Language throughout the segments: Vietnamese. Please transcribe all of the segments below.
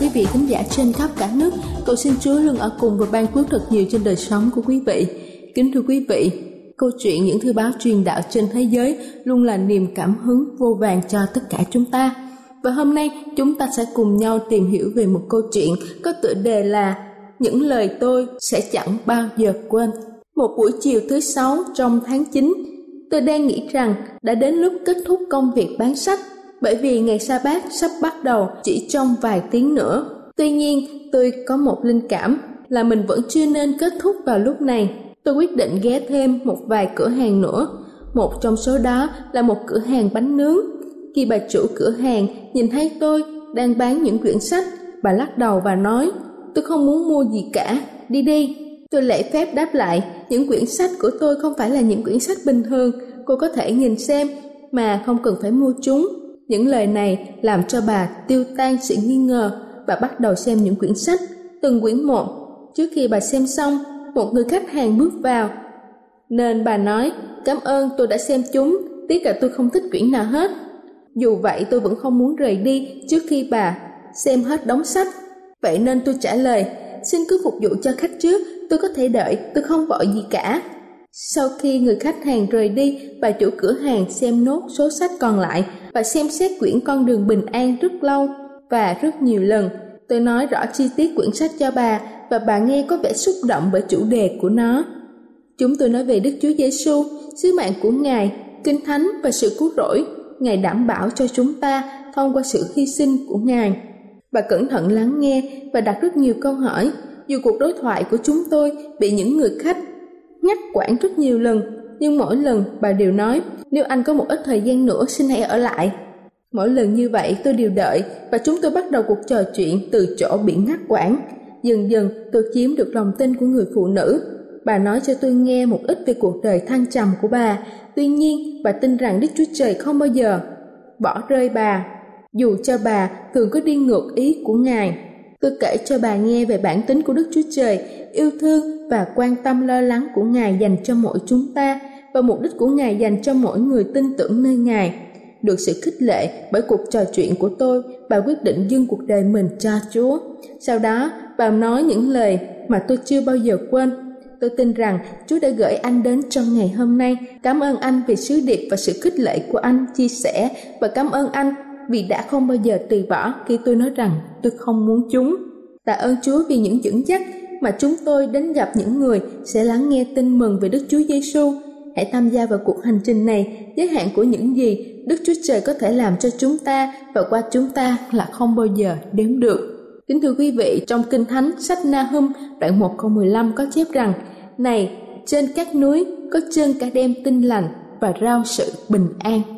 Quý vị khán giả trên khắp cả nước. Cầu xin Chúa luôn ở cùng và ban phước thật nhiều trên đời sống của quý vị. Kính thưa quý vị, câu chuyện những thư báo truyền đạo trên thế giới luôn là niềm cảm hứng vô vàng cho tất cả chúng ta. Và hôm nay chúng ta sẽ cùng nhau tìm hiểu về một câu chuyện có tựa đề là Những lời tôi sẽ chẳng bao giờ quên. Một buổi chiều thứ sáu trong tháng 9, tôi đang nghĩ rằng đã đến lúc kết thúc công việc bán sách bởi vì ngày sa bát sắp bắt đầu chỉ trong vài tiếng nữa. Tuy nhiên, tôi có một linh cảm là mình vẫn chưa nên kết thúc vào lúc này. Tôi quyết định ghé thêm một vài cửa hàng nữa. Một trong số đó là một cửa hàng bánh nướng. Khi bà chủ cửa hàng nhìn thấy tôi đang bán những quyển sách, bà lắc đầu và nói, tôi không muốn mua gì cả, đi đi. Tôi lễ phép đáp lại, những quyển sách của tôi không phải là những quyển sách bình thường, cô có thể nhìn xem mà không cần phải mua chúng những lời này làm cho bà tiêu tan sự nghi ngờ và bắt đầu xem những quyển sách, từng quyển một. Trước khi bà xem xong, một người khách hàng bước vào. Nên bà nói, cảm ơn tôi đã xem chúng, tiếc là tôi không thích quyển nào hết. Dù vậy tôi vẫn không muốn rời đi trước khi bà xem hết đống sách. Vậy nên tôi trả lời, xin cứ phục vụ cho khách trước, tôi có thể đợi, tôi không vội gì cả. Sau khi người khách hàng rời đi, bà chủ cửa hàng xem nốt số sách còn lại và xem xét quyển con đường bình an rất lâu và rất nhiều lần. Tôi nói rõ chi tiết quyển sách cho bà và bà nghe có vẻ xúc động bởi chủ đề của nó. Chúng tôi nói về Đức Chúa Giêsu, sứ mạng của Ngài, kinh thánh và sự cứu rỗi. Ngài đảm bảo cho chúng ta thông qua sự hy sinh của Ngài. Bà cẩn thận lắng nghe và đặt rất nhiều câu hỏi. Dù cuộc đối thoại của chúng tôi bị những người khách nhắc quản rất nhiều lần, nhưng mỗi lần bà đều nói, nếu anh có một ít thời gian nữa xin hãy ở lại. Mỗi lần như vậy tôi đều đợi và chúng tôi bắt đầu cuộc trò chuyện từ chỗ bị ngắt quãng. Dần dần tôi chiếm được lòng tin của người phụ nữ. Bà nói cho tôi nghe một ít về cuộc đời thăng trầm của bà. Tuy nhiên, bà tin rằng Đức Chúa Trời không bao giờ bỏ rơi bà, dù cho bà thường có đi ngược ý của Ngài. Tôi kể cho bà nghe về bản tính của Đức Chúa Trời, yêu thương và quan tâm lo lắng của Ngài dành cho mỗi chúng ta và mục đích của Ngài dành cho mỗi người tin tưởng nơi Ngài. Được sự khích lệ bởi cuộc trò chuyện của tôi, bà quyết định dâng cuộc đời mình cho Chúa. Sau đó, bà nói những lời mà tôi chưa bao giờ quên. Tôi tin rằng Chúa đã gửi anh đến trong ngày hôm nay. Cảm ơn anh vì sứ điệp và sự khích lệ của anh chia sẻ và cảm ơn anh vì đã không bao giờ từ bỏ khi tôi nói rằng tôi không muốn chúng. Tạ ơn Chúa vì những dẫn dắt mà chúng tôi đến gặp những người sẽ lắng nghe tin mừng về Đức Chúa Giêsu. Hãy tham gia vào cuộc hành trình này, giới hạn của những gì Đức Chúa Trời có thể làm cho chúng ta và qua chúng ta là không bao giờ đếm được. Kính thưa quý vị, trong Kinh Thánh sách Nahum đoạn 1 câu 15 có chép rằng Này, trên các núi có chân cả đêm tinh lành và rao sự bình an.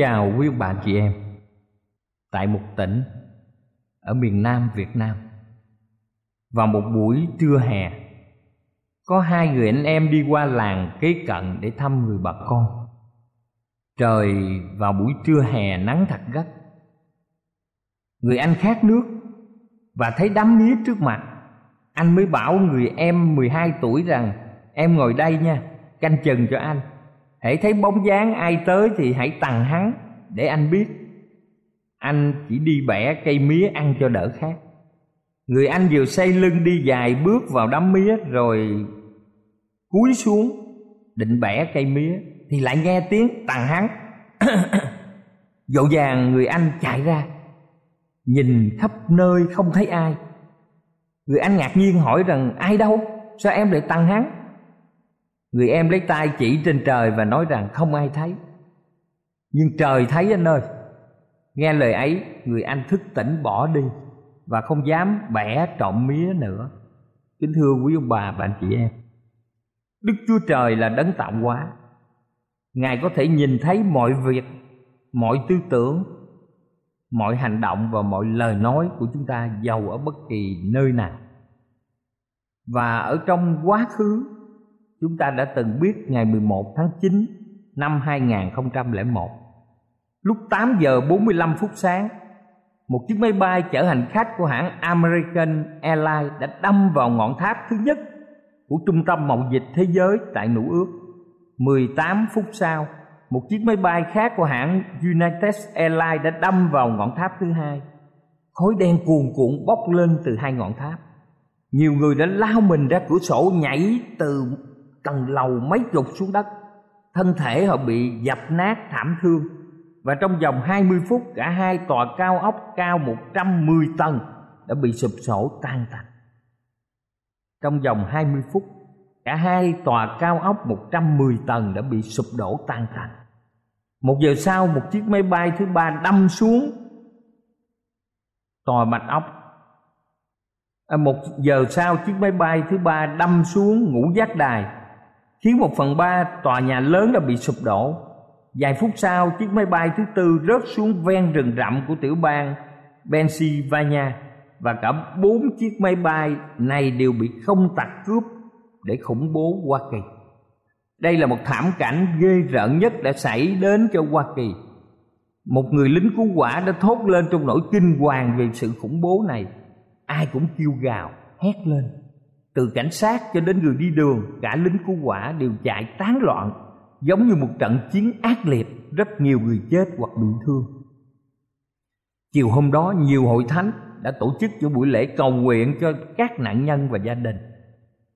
Chào quý bạn chị em Tại một tỉnh ở miền Nam Việt Nam Vào một buổi trưa hè Có hai người anh em đi qua làng kế cận để thăm người bà con Trời vào buổi trưa hè nắng thật gắt Người anh khát nước và thấy đám mía trước mặt. Anh mới bảo người em 12 tuổi rằng em ngồi đây nha, canh chừng cho anh. Hãy thấy bóng dáng ai tới thì hãy tằng hắn, để anh biết. Anh chỉ đi bẻ cây mía ăn cho đỡ khát. Người anh vừa xây lưng đi dài bước vào đám mía rồi cúi xuống, định bẻ cây mía, thì lại nghe tiếng tằng hắn. dỗ dàng người anh chạy ra, nhìn khắp nơi không thấy ai người anh ngạc nhiên hỏi rằng, ai đâu sao em lại tăng hắn người em lấy tay chỉ trên trời và nói rằng không ai thấy. Nhưng trời thấy anh ơi. Nghe lời ấy, người anh thức tỉnh bỏ đi và không dám bẻ trộm mía nữa. Kính thưa quý ông bà và anh chị em, đức chúa trời là đấng tạo hóa. Ngài có thể nhìn thấy mọi việc, mọi tư tưởng, mọi hành động và mọi lời nói của chúng ta giàu ở bất kỳ nơi nào. Và ở trong quá khứ chúng ta đã từng biết ngày 11 tháng 9 năm 2001 lúc 8 giờ 45 phút sáng một chiếc máy bay chở hành khách của hãng American Airlines đã đâm vào ngọn tháp thứ nhất của trung tâm mậu dịch thế giới tại Nữ Ước. 18 phút sau, một chiếc máy bay khác của hãng United Airlines đã đâm vào ngọn tháp thứ hai. Khói đen cuồn cuộn bốc lên từ hai ngọn tháp. Nhiều người đã lao mình ra cửa sổ nhảy từ tầng lầu mấy chục xuống đất. Thân thể họ bị dập nát thảm thương. Và trong vòng 20 phút cả hai tòa cao ốc cao 110 tầng đã bị sụp sổ tan tành. Trong vòng 20 phút cả hai tòa cao ốc 110 tầng đã bị sụp đổ tan tành. Một giờ sau một chiếc máy bay thứ ba đâm xuống tòa bạch ốc à, Một giờ sau chiếc máy bay thứ ba đâm xuống ngũ giác đài Khiến một phần ba tòa nhà lớn đã bị sụp đổ Vài phút sau chiếc máy bay thứ tư rớt xuống ven rừng rậm của tiểu bang Pennsylvania Và cả bốn chiếc máy bay này đều bị không tặc cướp để khủng bố Hoa Kỳ đây là một thảm cảnh ghê rợn nhất đã xảy đến cho Hoa Kỳ. Một người lính cứu hỏa đã thốt lên trong nỗi kinh hoàng về sự khủng bố này. Ai cũng kêu gào, hét lên. Từ cảnh sát cho đến người đi đường, cả lính cứu hỏa đều chạy tán loạn, giống như một trận chiến ác liệt, rất nhiều người chết hoặc bị thương. Chiều hôm đó, nhiều hội thánh đã tổ chức cho buổi lễ cầu nguyện cho các nạn nhân và gia đình.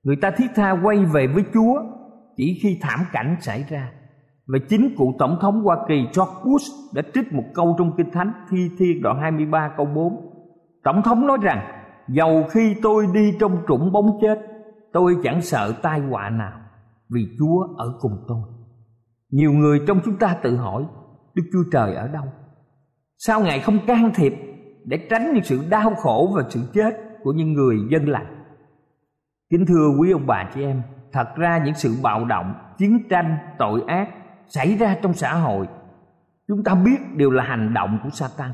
Người ta thiết tha quay về với Chúa chỉ khi thảm cảnh xảy ra và chính cụ tổng thống Hoa Kỳ George Bush đã trích một câu trong Kinh Thánh Thi Thiên đoạn 23 câu 4. Tổng thống nói rằng: "Dầu khi tôi đi trong trũng bóng chết, tôi chẳng sợ tai họa nào, vì Chúa ở cùng tôi." Nhiều người trong chúng ta tự hỏi: Đức Chúa Trời ở đâu? Sao Ngài không can thiệp để tránh những sự đau khổ và sự chết của những người dân lành? Kính thưa quý ông bà chị em, thật ra những sự bạo động chiến tranh tội ác xảy ra trong xã hội chúng ta biết đều là hành động của Satan.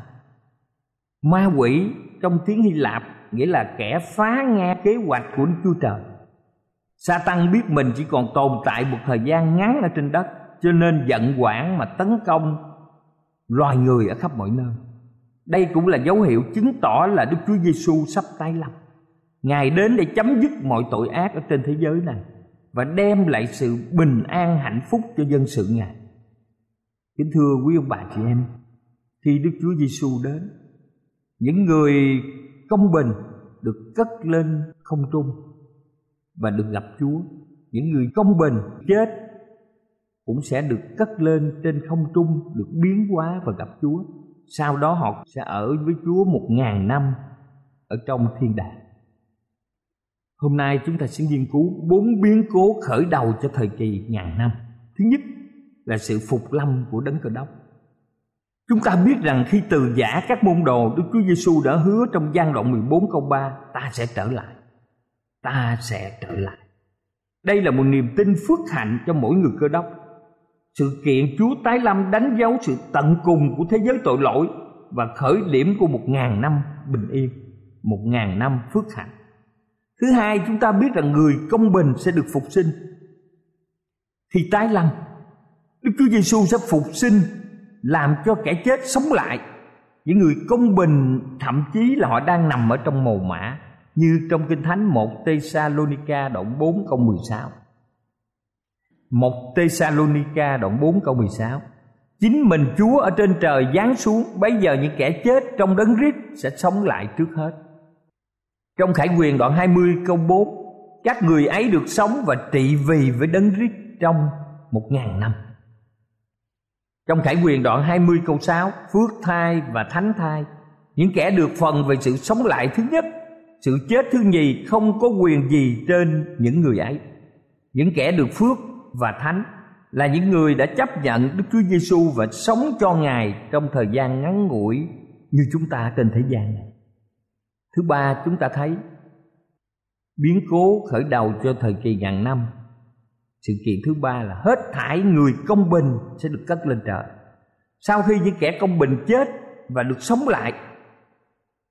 Ma quỷ trong tiếng Hy Lạp nghĩa là kẻ phá nghe kế hoạch của Đức Chúa Trời. Satan biết mình chỉ còn tồn tại một thời gian ngắn ở trên đất, cho nên giận quản mà tấn công loài người ở khắp mọi nơi. Đây cũng là dấu hiệu chứng tỏ là Đức Chúa Giêsu sắp tái lâm. Ngài đến để chấm dứt mọi tội ác ở trên thế giới này và đem lại sự bình an hạnh phúc cho dân sự Ngài. Kính thưa quý ông bà chị em, khi Đức Chúa Giêsu đến, những người công bình được cất lên không trung và được gặp Chúa. Những người công bình chết cũng sẽ được cất lên trên không trung, được biến hóa và gặp Chúa. Sau đó họ sẽ ở với Chúa một ngàn năm ở trong thiên đàng. Hôm nay chúng ta sẽ nghiên cứu bốn biến cố khởi đầu cho thời kỳ ngàn năm. Thứ nhất là sự phục lâm của đấng cơ đốc. Chúng ta biết rằng khi từ giả các môn đồ Đức Chúa Giêsu đã hứa trong gian đoạn 14 câu 3 ta sẽ trở lại. Ta sẽ trở lại. Đây là một niềm tin phước hạnh cho mỗi người cơ đốc. Sự kiện Chúa tái lâm đánh dấu sự tận cùng của thế giới tội lỗi và khởi điểm của một ngàn năm bình yên, một ngàn năm phước hạnh. Thứ hai chúng ta biết rằng người công bình sẽ được phục sinh Khi tái lâm Đức Chúa Giêsu sẽ phục sinh làm cho kẻ chết sống lại. Những người công bình, thậm chí là họ đang nằm ở trong mồ mã như trong kinh thánh 1 Tesalonica đoạn 4 câu 16. 1 Tesalonica đoạn 4 câu 16 Chính mình Chúa ở trên trời giáng xuống, Bây giờ những kẻ chết trong đấng rít sẽ sống lại trước hết. Trong Khải quyền đoạn 20 câu 4 Các người ấy được sống và trị vì với đấng rít trong một ngàn năm. Trong Khải quyền đoạn 20 câu 6 Phước thai và thánh thai Những kẻ được phần về sự sống lại thứ nhất Sự chết thứ nhì không có quyền gì trên những người ấy Những kẻ được phước và thánh là những người đã chấp nhận Đức Chúa Giêsu và sống cho Ngài trong thời gian ngắn ngủi như chúng ta trên thế gian này. Thứ ba, chúng ta thấy biến cố khởi đầu cho thời kỳ ngàn năm. Sự kiện thứ ba là hết thải người công bình sẽ được cất lên trời. Sau khi những kẻ công bình chết và được sống lại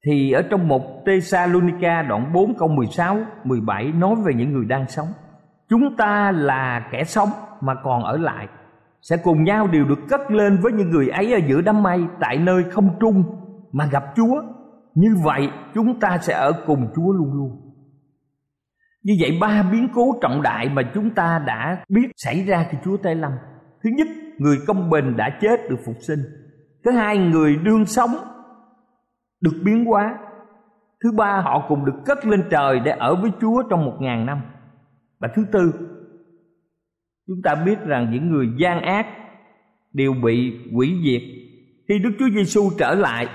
thì ở trong một Tesalonica đoạn 4 câu 16, 17 nói về những người đang sống chúng ta là kẻ sống mà còn ở lại sẽ cùng nhau đều được cất lên với những người ấy ở giữa đám mây tại nơi không trung mà gặp Chúa. Như vậy chúng ta sẽ ở cùng Chúa luôn luôn. Như vậy ba biến cố trọng đại mà chúng ta đã biết xảy ra khi Chúa Tây Lâm. Thứ nhất, người công bình đã chết được phục sinh. Thứ hai, người đương sống được biến hóa. Thứ ba, họ cùng được cất lên trời để ở với Chúa trong một ngàn năm và thứ tư chúng ta biết rằng những người gian ác đều bị quỷ diệt khi Đức Chúa Giêsu trở lại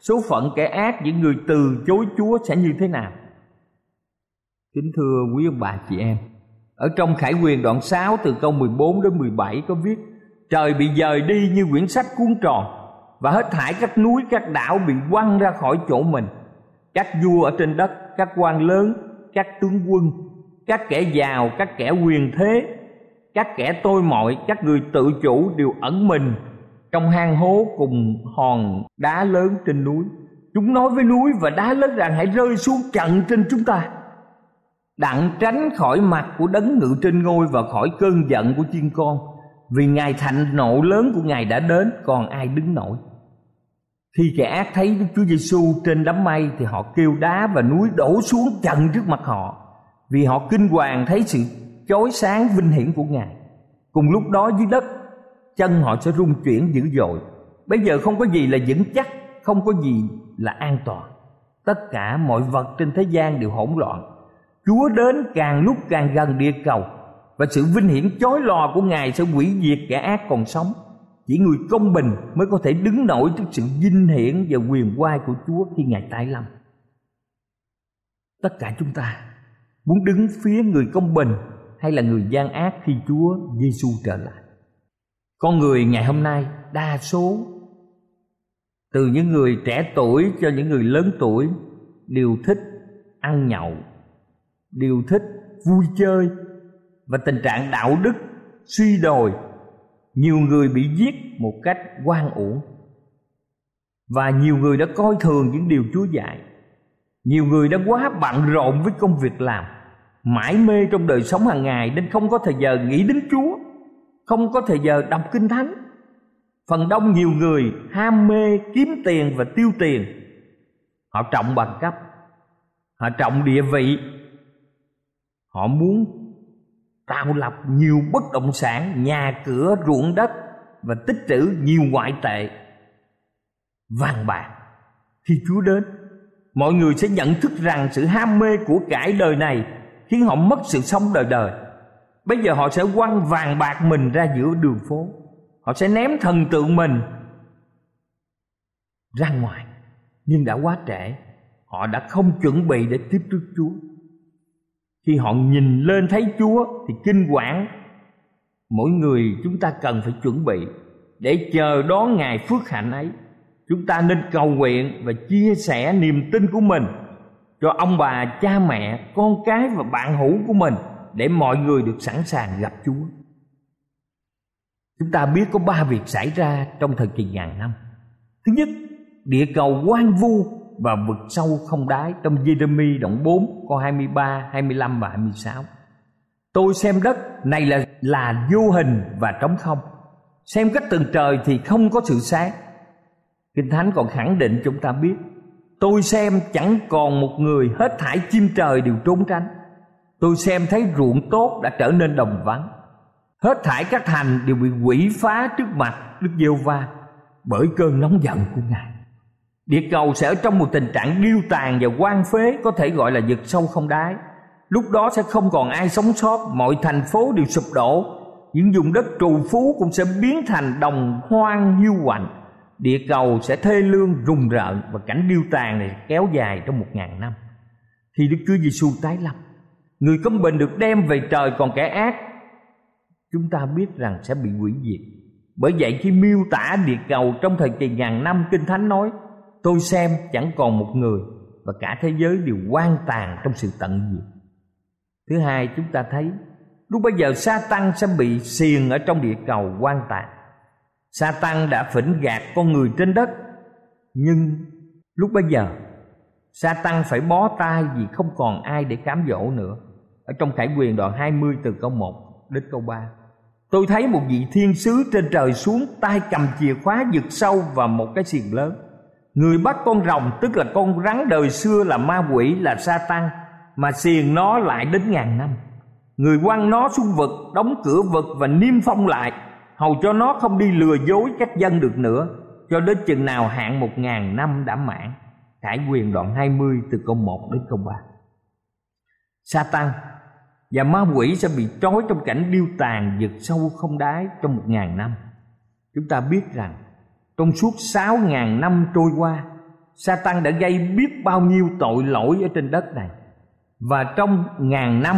số phận kẻ ác những người từ chối Chúa sẽ như thế nào kính thưa quý ông bà chị em ở trong Khải Quyền đoạn 6 từ câu 14 đến 17 có viết Trời bị dời đi như quyển sách cuốn tròn Và hết thải các núi các đảo bị quăng ra khỏi chỗ mình. Các vua ở trên đất, các quan lớn, các tướng quân các kẻ giàu các kẻ quyền thế các kẻ tôi mọi các người tự chủ đều ẩn mình trong hang hố cùng hòn đá lớn trên núi. Chúng nói với núi và đá lớn rằng hãy rơi xuống trận trên chúng ta đặng tránh khỏi mặt của đấng ngự trên ngôi và khỏi cơn giận của chiên con. Vì ngài thạnh nộ lớn của ngài đã đến, còn ai đứng nổi? Khi kẻ ác thấy Đức Chúa Giêsu trên đám mây, thì họ kêu đá và núi đổ xuống chặn trước mặt họ. Vì họ kinh hoàng thấy sự chói sáng vinh hiển của ngài. Cùng lúc đó dưới đất, chân họ sẽ rung chuyển dữ dội. Bây giờ không có gì là vững chắc, không có gì là an toàn. Tất cả mọi vật trên thế gian đều hỗn loạn chúa đến càng lúc càng gần địa cầu và sự vinh hiển chói lòa của ngài sẽ hủy diệt kẻ ác còn sống chỉ người công bình mới có thể đứng nổi trước sự vinh hiển và quyền oai của chúa khi ngài tái lâm tất cả chúng ta muốn đứng phía người công bình hay là người gian ác khi Chúa Giêsu trở lại. Con người ngày hôm nay đa số từ những người trẻ tuổi cho những người lớn tuổi đều thích ăn nhậu, đều thích, vui chơi. Và tình trạng đạo đức, suy đồi. Nhiều người bị giết một cách quan uổng. Và nhiều người đã coi thường những điều Chúa dạy. Nhiều người đã quá bận rộn với công việc làm, mãi mê trong đời sống hàng ngày nên không có thời giờ nghĩ đến chúa, không có thời giờ đọc kinh thánh. Phần đông nhiều người ham mê kiếm tiền và tiêu tiền. Họ trọng bằng cấp, họ trọng địa vị họ muốn tạo lập nhiều bất động sản, nhà cửa, ruộng đất và tích trữ nhiều ngoại tệ vàng bạc. Khi chúa đến, mọi người sẽ nhận thức rằng sự ham mê của cải đời này khiến họ mất sự sống đời đời. Bây giờ họ sẽ quăng vàng bạc mình ra giữa đường phố. Họ sẽ ném thần tượng mình ra ngoài. Nhưng đã quá trễ, họ đã không chuẩn bị để tiếp trước chúa khi họ nhìn lên thấy chúa thì kinh quản mỗi người chúng ta cần phải chuẩn bị để chờ đón ngày phước hạnh ấy. Chúng ta nên cầu nguyện và chia sẻ niềm tin của mình cho ông bà, cha mẹ, con cái và bạn hữu của mình để mọi người được sẵn sàng gặp chúa. Chúng ta biết có ba việc xảy ra trong thời kỳ ngàn năm. Thứ nhất, địa cầu quang vu và vực sâu không đáy trong Jeremy đoạn 4 câu 23, 25 và 26. Tôi xem đất này là là vô hình và trống không. Xem cách tầng trời thì không có sự sáng. Kinh Thánh còn khẳng định chúng ta biết Tôi xem chẳng còn một người hết thải chim trời đều trốn tránh Tôi xem thấy ruộng tốt đã trở nên đồng vắng Hết thải các thành đều bị quỷ phá trước mặt Đức Giêsu va Bởi cơn nóng giận của Ngài Địa cầu sẽ ở trong một tình trạng điêu tàn và quan phế, Có thể gọi là vực sâu không đáy. Lúc đó sẽ không còn ai sống sót, Mọi thành phố đều sụp đổ. Những vùng đất trù phú cũng sẽ biến thành đồng hoang hiu quạnh Địa cầu sẽ thê lương, rùng rợn Và cảnh điêu tàn này kéo dài trong một ngàn năm. Khi Đức Chúa Giêsu tái lập, Người công bình được đem về trời, còn kẻ ác, Chúng ta biết rằng sẽ bị hủy diệt. Bởi vậy khi miêu tả địa cầu trong thời kỳ ngàn năm, Kinh Thánh nói Tôi xem chẳng còn một người Và cả thế giới đều quan tàn trong sự tận diệt. Thứ hai, chúng ta thấy, Lúc bây giờ sa tăng sẽ bị xiềng ở trong địa cầu quan tàn. Sa tăng đã phỉnh gạt con người trên đất. Nhưng lúc bây giờ sa tăng phải bó tay vì không còn ai để cám dỗ nữa. Ở trong khải quyền đoạn 20 từ câu 1 đến câu 3 tôi thấy một vị thiên sứ trên trời xuống tay cầm chìa khóa giật sâu và một cái xiềng lớn người bắt con rồng, tức là con rắn đời xưa là ma quỷ, là sa tăng mà xiềng nó lại đến ngàn năm. Người quăng nó xuống vực, đóng cửa vực và niêm phong lại. Hầu cho nó không đi lừa dối các dân được nữa, cho đến chừng nào hạn một ngàn năm đã mãn. Khải quyền đoạn 20 từ câu 1 đến câu 3 Sa tăng và ma quỷ sẽ bị trói trong cảnh điêu tàn giật sâu không đáy trong một ngàn năm. Chúng ta biết rằng trong suốt sáu ngàn năm trôi qua, Satan đã gây biết bao nhiêu tội lỗi ở trên đất này. Và trong ngàn năm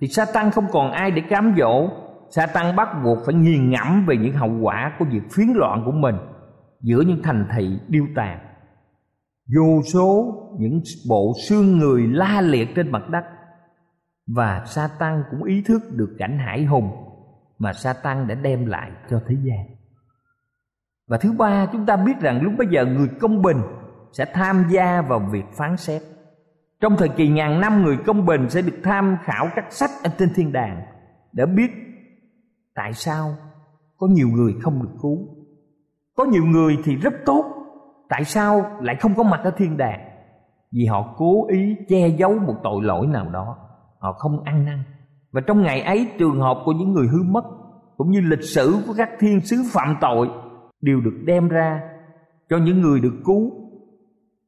thì Satan không còn ai để cám dỗ. Satan bắt buộc phải nghiền ngẫm về những hậu quả của việc phiến loạn của mình giữa những thành thị điêu tàn. Vô số những bộ xương người la liệt trên mặt đất. Và Satan cũng ý thức được cảnh hải hùng mà Satan đã đem lại cho thế gian và thứ ba, chúng ta biết rằng lúc bây giờ người công bình sẽ tham gia vào việc phán xét. Trong thời kỳ ngàn năm, người công bình sẽ được tham khảo các sách ở trên thiên đàng để biết tại sao có nhiều người không được cứu. Có nhiều người thì rất tốt, tại sao lại không có mặt ở thiên đàng? Vì họ cố ý che giấu một tội lỗi nào đó, họ không ăn năn. Và trong ngày ấy, trường hợp của những người hư mất, cũng như lịch sử của các thiên sứ phạm tội đều được đem ra cho những người được cứu.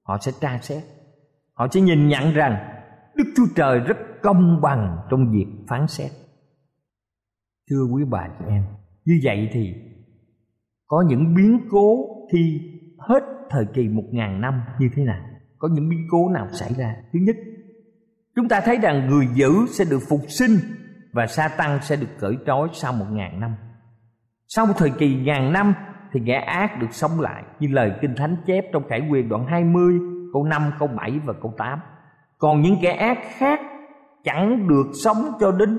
Họ sẽ tra xét. Họ sẽ nhìn nhận rằng đức chúa trời rất công bằng trong việc phán xét. Thưa quý bà chị em, như vậy thì có những biến cố khi hết thời kỳ một ngàn năm như thế nào? Có những biến cố nào xảy ra? Thứ nhất, chúng ta thấy rằng người giữ sẽ được phục sinh và sa tăng sẽ được cởi trói sau một ngàn năm. Sau một thời kỳ ngàn năm thì kẻ ác được sống lại như lời kinh thánh chép trong khải quyền đoạn 20 câu 5 câu 7 và câu 8 còn những kẻ ác khác chẳng được sống cho đến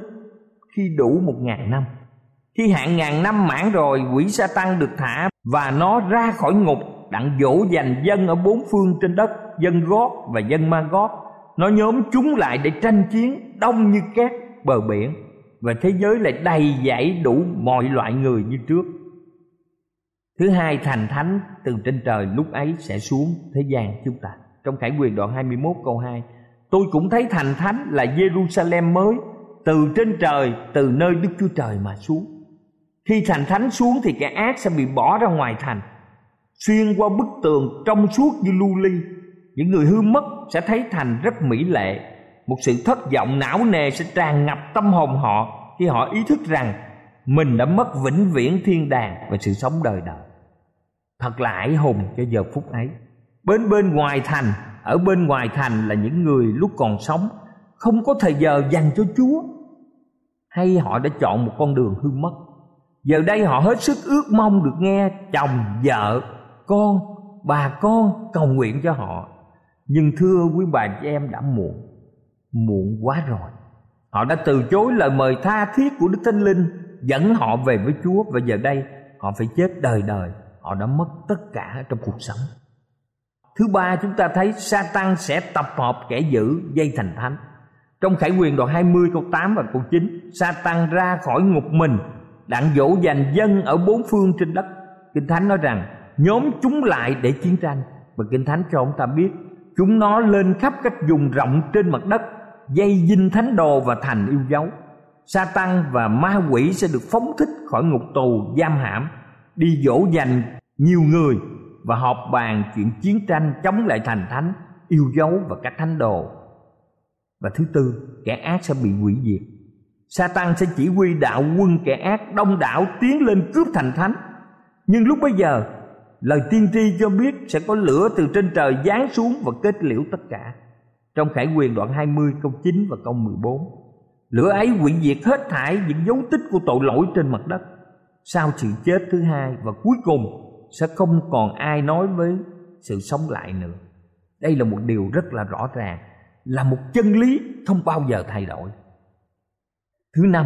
khi đủ một ngàn năm. Khi hạn ngàn năm mãn rồi, quỷ sa tăng được thả và nó ra khỏi ngục, đặng dỗ dành dân ở bốn phương trên đất, dân gót và dân ma gót nó nhóm chúng lại để tranh chiến, đông như cát bờ biển, và thế giới lại đầy dãy đủ mọi loại người như trước thứ hai, thành thánh từ trên trời lúc ấy sẽ xuống thế gian chúng ta. Trong khải quyền đoạn 21 câu 2 tôi cũng thấy thành thánh là Jerusalem mới, từ trên trời, từ nơi Đức Chúa Trời mà xuống. Khi thành thánh xuống thì kẻ ác sẽ bị bỏ ra ngoài thành, xuyên qua bức tường trong suốt như lưu ly. Những người hư mất sẽ thấy thành rất mỹ lệ. Một sự thất vọng não nề sẽ tràn ngập tâm hồn họ khi họ ý thức rằng mình đã mất vĩnh viễn thiên đàng và sự sống đời đời thật là ải hùng cho giờ phút ấy. Bên bên ngoài thành, ở bên ngoài thành là những người lúc còn sống, không có thời giờ dành cho chúa. Hay họ đã chọn một con đường hư mất. Giờ đây họ hết sức ước mong được nghe chồng, vợ, con, bà con cầu nguyện cho họ. Nhưng thưa quý bà chị em đã muộn muộn quá rồi. Họ đã từ chối lời mời tha thiết của đức thánh linh, dẫn họ về với chúa. Và giờ đây họ phải chết đời đời họ đã mất tất cả trong cuộc sống. Thứ ba, chúng ta thấy Satan sẽ tập hợp kẻ giữ dây thành thánh. Trong khải quyền đoạn 20 câu 8 và câu 9 Satan ra khỏi ngục mình, đặng dỗ dành dân ở bốn phương trên đất. Kinh thánh nói rằng, nhóm chúng lại để chiến tranh. Và kinh thánh cho ông ta biết, chúng nó lên khắp các vùng rộng trên mặt đất, dây dinh thánh đồ và thành yêu dấu. Sa tăng và ma quỷ sẽ được phóng thích khỏi ngục tù giam hãm đi dỗ dành nhiều người và họp bàn chuyện chiến tranh chống lại thành thánh, yêu dấu và các thánh đồ. Và thứ tư, kẻ ác sẽ bị hủy diệt. Sa sẽ chỉ huy đạo quân kẻ ác đông đảo tiến lên cướp thành thánh. Nhưng lúc bấy giờ, lời tiên tri cho biết sẽ có lửa từ trên trời giáng xuống và kết liễu tất cả. Trong khải quyền đoạn 20 câu 9 và câu 14 lửa ấy hủy diệt hết thảy những dấu tích của tội lỗi trên mặt đất sau sự chết thứ hai và cuối cùng, sẽ không còn ai nói với sự sống lại nữa. Đây là một điều rất là rõ ràng, là một chân lý không bao giờ thay đổi. Thứ năm,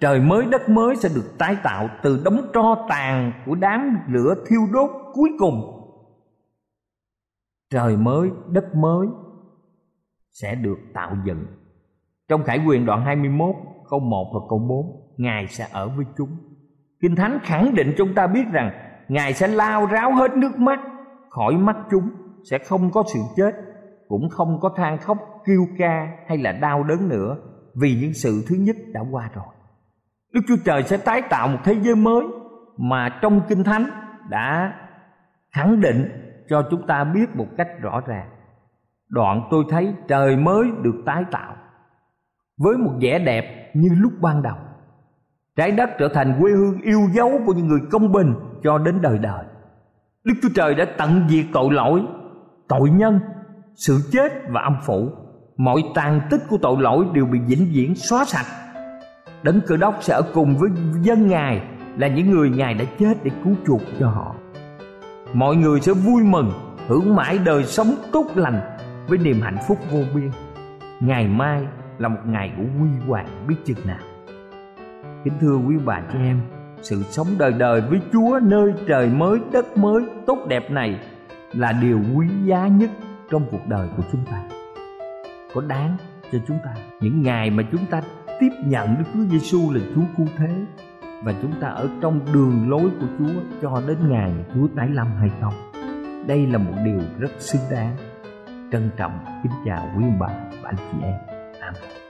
trời mới, đất mới sẽ được tái tạo từ đống tro tàn của đám lửa thiêu đốt cuối cùng. Trời mới, đất mới sẽ được tạo dựng. Trong Khải quyền đoạn 21 câu 1 và câu 4 Ngài sẽ ở với chúng. Kinh Thánh khẳng định chúng ta biết rằng Ngài sẽ lao ráo hết nước mắt, khỏi mắt chúng, Sẽ không có sự chết, Cũng không có than khóc, kêu ca hay là đau đớn nữa Vì những sự thứ nhất đã qua rồi. Đức Chúa Trời sẽ tái tạo một thế giới mới Mà trong Kinh Thánh đã khẳng định cho chúng ta biết một cách rõ ràng. Đoạn tôi thấy trời mới được tái tạo Với một vẻ đẹp như lúc ban đầu. Trái đất trở thành quê hương yêu dấu của những người công bình cho đến đời đời. Đức Chúa Trời đã tận diệt tội lỗi, tội nhân, sự chết và âm phủ. Mọi tàn tích của tội lỗi đều bị vĩnh viễn xóa sạch. Đấng cơ đốc sẽ ở cùng với dân Ngài Là những người Ngài đã chết để cứu chuộc cho họ. Mọi người sẽ vui mừng Hưởng mãi đời sống tốt lành Với niềm hạnh phúc vô biên. Ngày mai là một ngày của huy hoàng biết chừng nào. Kính thưa quý bà chị em, Sự sống đời đời với Chúa nơi trời mới, đất mới tốt đẹp này Là điều quý giá nhất trong cuộc đời của chúng ta Có đáng cho chúng ta Những ngày mà chúng ta tiếp nhận Đức Chúa Giêsu là Chúa cứu thế và chúng ta ở trong đường lối của Chúa cho đến ngày Chúa tái lâm hay không. Đây là một điều rất xứng đáng. Trân trọng kính chào quý bà và anh chị em. Amen.